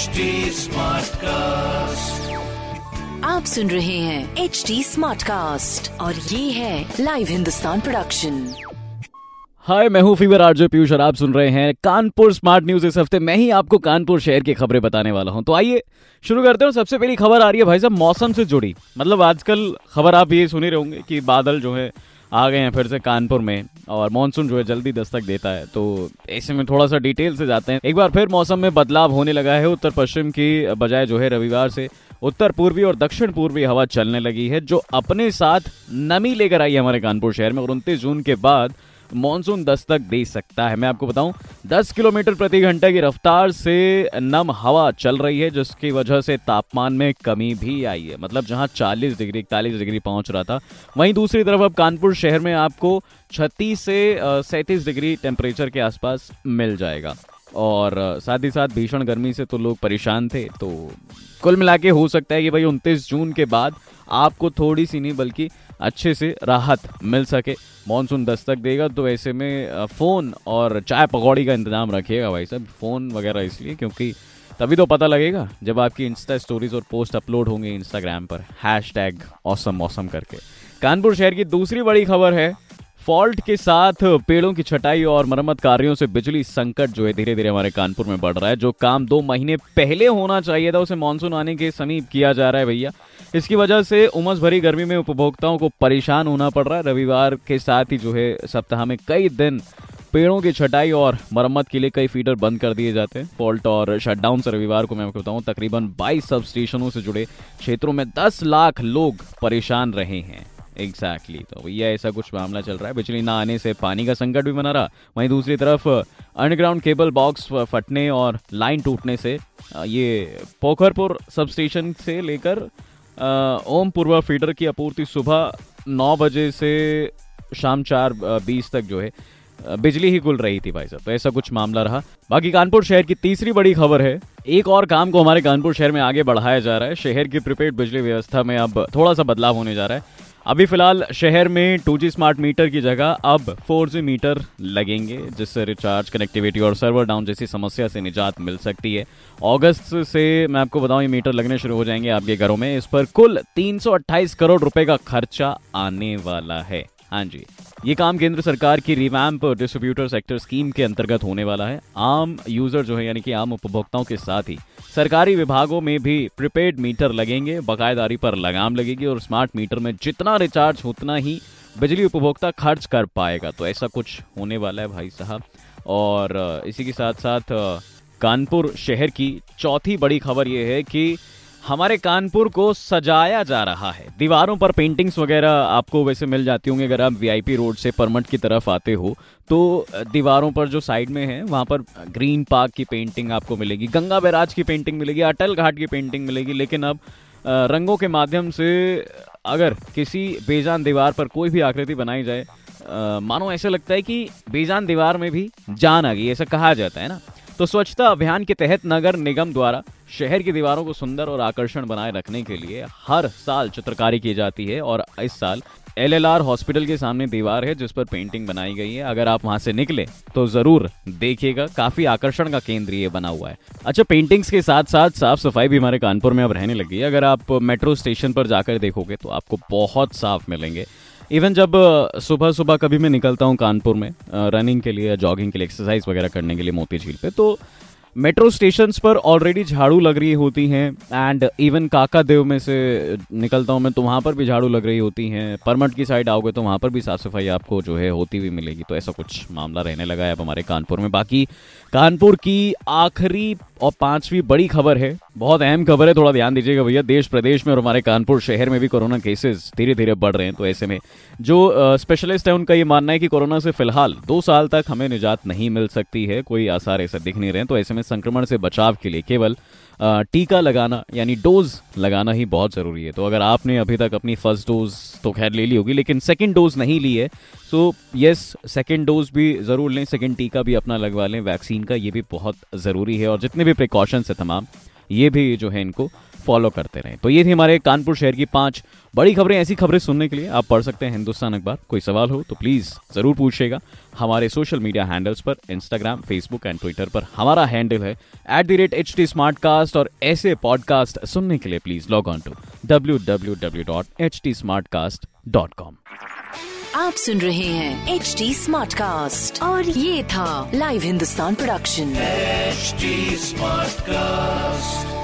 HD Smartcast. आप सुन रहे हैं एच डी स्मार्ट कास्ट और ये है लाइव हिंदुस्तान प्रोडक्शन हाय मैं हूँ फीवर आरजे पीयूष और आप सुन रहे हैं कानपुर स्मार्ट न्यूज़ इस हफ़्ते। मैं ही आपको कानपुर शहर की खबरें बताने वाला हूँ। तो आइए शुरू करते हैं सबसे पहली खबर आ रही है भाई साहब मौसम से जुड़ी। मतलब आजकल खबर आप ये सुन ही रहोगे कि बादल जो है आ गए हैं फिर से कानपुर में और मानसून जो है जल्दी दस्तक देता है। तो ऐसे में थोड़ा सा डिटेल से जाते हैं। एक बार फिर मौसम में बदलाव होने लगा है। उत्तर पश्चिम की बजाय जो है रविवार से उत्तर पूर्वी और दक्षिण पूर्वी हवा चलने लगी है, जो अपने साथ नमी लेकर आई है हमारे कानपुर शहर में और उनतीस जून के बाद मानसून दस्तक दे सकता है। मैं आपको बताऊँ 10 किलोमीटर प्रति घंटे की रफ्तार से नम हवा चल रही है, जिसकी वजह से तापमान में कमी भी आई है। मतलब जहाँ 40 डिग्री, इकतालीस डिग्री पहुँच रहा था, वहीं दूसरी तरफ़ अब कानपुर शहर में आपको 36 से सैंतीस डिग्री टेम्परेचर के आसपास मिल जाएगा। और साथ ही साथ भीषण गर्मी से तो लोग परेशान थे तो कुल मिला हो सकता है कि भाई उनतीस जून के बाद आपको थोड़ी सी नहीं, बल्कि अच्छे से राहत मिल सके। मानसून दस्तक देगा तो ऐसे में फ़ोन और चाय पकौड़ी का इंतज़ाम रखिएगा भाई साहब। फ़ोन वगैरह इसलिए, क्योंकि तभी तो पता लगेगा जब आपकी इंस्टा स्टोरीज और पोस्ट अपलोड होंगे इंस्टाग्राम पर। हैश टैग औसम मौसम करके। कानपुर शहर की दूसरी बड़ी खबर है फॉल्ट के साथ पेड़ों की छटाई और मरम्मत कार्यों से बिजली संकट जो है धीरे धीरे हमारे कानपुर में बढ़ रहा है। जो काम दो महीने पहले होना चाहिए था, उसे मानसून आने के समीप किया जा रहा है भैया। इसकी वजह से उमस भरी गर्मी में उपभोक्ताओं को परेशान होना पड़ रहा है। रविवार के साथ ही जो है सप्ताह में कई दिन पेड़ों की छटाई और मरम्मत के लिए कई फीडर बंद कर दिए जाते हैं। फॉल्ट और शटडाउन से रविवार को मैं आपको बताऊँ, तकरीबन 22 सब स्टेशनों से जुड़े क्षेत्रों में 10 लाख लोग परेशान रहे हैं। Exactly exactly. तो भैया, ऐसा कुछ मामला चल रहा है। बिजली ना आने से पानी का संकट भी बना रहा। वहीं दूसरी तरफ़ अंडरग्राउंड केबल बॉक्स फटने और लाइन टूटने से ये पोखरपुर सब स्टेशन से लेकर ओम पूर्वा फीडर की आपूर्ति सुबह नौ बजे से शाम चार बीस तक जो है बिजली ही गुल रही थी भाई साहब। तो ऐसा कुछ मामला रहा। बाकी कानपुर शहर की तीसरी बड़ी खबर है। एक और काम को हमारे कानपुर शहर में आगे बढ़ाया जा रहा है। शहर की प्रीपेड बिजली व्यवस्था में अब थोड़ा सा बदलाव होने जा रहा है। अभी फ़िलहाल शहर में 2G स्मार्ट मीटर की जगह अब 4G मीटर लगेंगे, जिससे रिचार्ज कनेक्टिविटी और सर्वर डाउन जैसी समस्या से निजात मिल सकती है। अगस्त से मैं आपको बताऊँ, ये मीटर लगने शुरू हो जाएँगे आपके घरों में। इस पर कुल 328 करोड़ रुपए का खर्चा आने वाला है। हाँ जी। ये काम केंद्र सरकार की रिवैम्प डिस्ट्रीब्यूटर सेक्टर स्कीम के अंतर्गत होने वाला है। आम यूज़र जो है, यानी कि आम उपभोक्ताओं के साथ ही सरकारी विभागों में भी प्रीपेड मीटर लगेंगे, बकायदारी पर लगाम लगेगी और स्मार्ट मीटर में जितना रिचार्ज उतना ही बिजली उपभोक्ता खर्च कर पाएगा। तो ऐसा कुछ होने वाला है भाई साहब। और इसी के साथ साथ कानपुर शहर की चौथी बड़ी खबर यह है कि हमारे कानपुर को सजाया जा रहा है। दीवारों पर पेंटिंग्स वगैरह आपको वैसे मिल जाती होंगी अगर आप वीआईपी रोड से परमट की तरफ़ आते हो। तो दीवारों पर जो साइड में है, वहाँ पर ग्रीन पार्क की पेंटिंग आपको मिलेगी, गंगा बैराज की पेंटिंग मिलेगी, अटल घाट की पेंटिंग मिलेगी। लेकिन अब रंगों के माध्यम से, अगर किसी बेजान दीवार पर कोई भी आकृति बनाई जाए मानो ऐसा लगता है कि बेजान दीवार में भी जान आ गई, ऐसा कहा जाता है ना? तो स्वच्छता अभियान के तहत नगर निगम द्वारा शहर की दीवारों को सुंदर और आकर्षण बनाए रखने के लिए हर साल चित्रकारी की जाती है और इस साल एलएलआर हॉस्पिटल के सामने दीवार है, जिस पर पेंटिंग बनाई गई है। अगर आप वहाँ से निकले तो ज़रूर देखिएगा। काफ़ी आकर्षण का केंद्र ये बना हुआ है। अच्छा पेंटिंग्स के साथ साथ साफ़ सफ़ाई भी हमारे कानपुर में अब रहने लगी है। अगर आप मेट्रो स्टेशन पर जाकर देखोगे तो आपको बहुत साफ़ मिलेंगे। इवन जब सुबह सुबह कभी मैं निकलता हूँ कानपुर में रनिंग के लिए जॉगिंग के लिए एक्सरसाइज वगैरह करने के लिए मोती झील पे तो मेट्रो स्टेशन पर ऑलरेडी झाड़ू लग रही होती हैं एंड इवन काका देव में से निकलता हूँ मैं तो वहाँ पर भी झाड़ू लग रही होती हैं। परमट की साइड आओगे तो वहाँ पर भी साफ़ सफ़ाई आपको जो है होती हुई मिलेगी तो ऐसा कुछ मामला रहने लगा है अब हमारे कानपुर में। बाकी कानपुर की आखिरी और पांचवी बड़ी खबर है, बहुत अहम खबर है, थोड़ा ध्यान दीजिएगा भैया, देश प्रदेश में और हमारे कानपुर शहर में भी कोरोना केसेस धीरे धीरे बढ़ रहे हैं तो ऐसे में जो स्पेशलिस्ट है उनका ये मानना है कि कोरोना से फ़िलहाल दो साल तक हमें निजात नहीं मिल सकती है, कोई आसार ऐसा दिख नहीं रहे तो ऐसे में संक्रमण से बचाव के लिए केवल टीका लगाना, यानी डोज लगाना ही बहुत ज़रूरी है। तो अगर आपने अभी तक अपनी फ़र्स्ट डोज तो खैर ले ली होगी, लेकिन सेकेंड डोज नहीं ली है, सो यस, सेकेंड डोज भी ज़रूर लें, सेकेंड टीका भी अपना लगवा लें। वैक्सीन का ये भी बहुत ज़रूरी है, और जितने भी प्रिकॉशंस है तमाम, ये भी जो है इनको फॉलो करते रहें। तो ये थी हमारे कानपुर शहर की पाँच बड़ी खबरें ऐसी खबरें सुनने के लिए आप पढ़ सकते हैं हिंदुस्तान अखबार। कोई सवाल हो तो प्लीज़ ज़रूर पूछिएगा। हमारे सोशल मीडिया हैंडल्स पर इंस्टाग्राम फेसबुक एंड ट्विटर पर हमारा हैंडल है at the rate H T और ऐसे पॉडकास्ट सुनने के लिए please log on to W W W dot H T dot com आप सुन रहे हैं एच डी स्मार्ट कास्ट और ये था live Hindustan production HD Smartcast.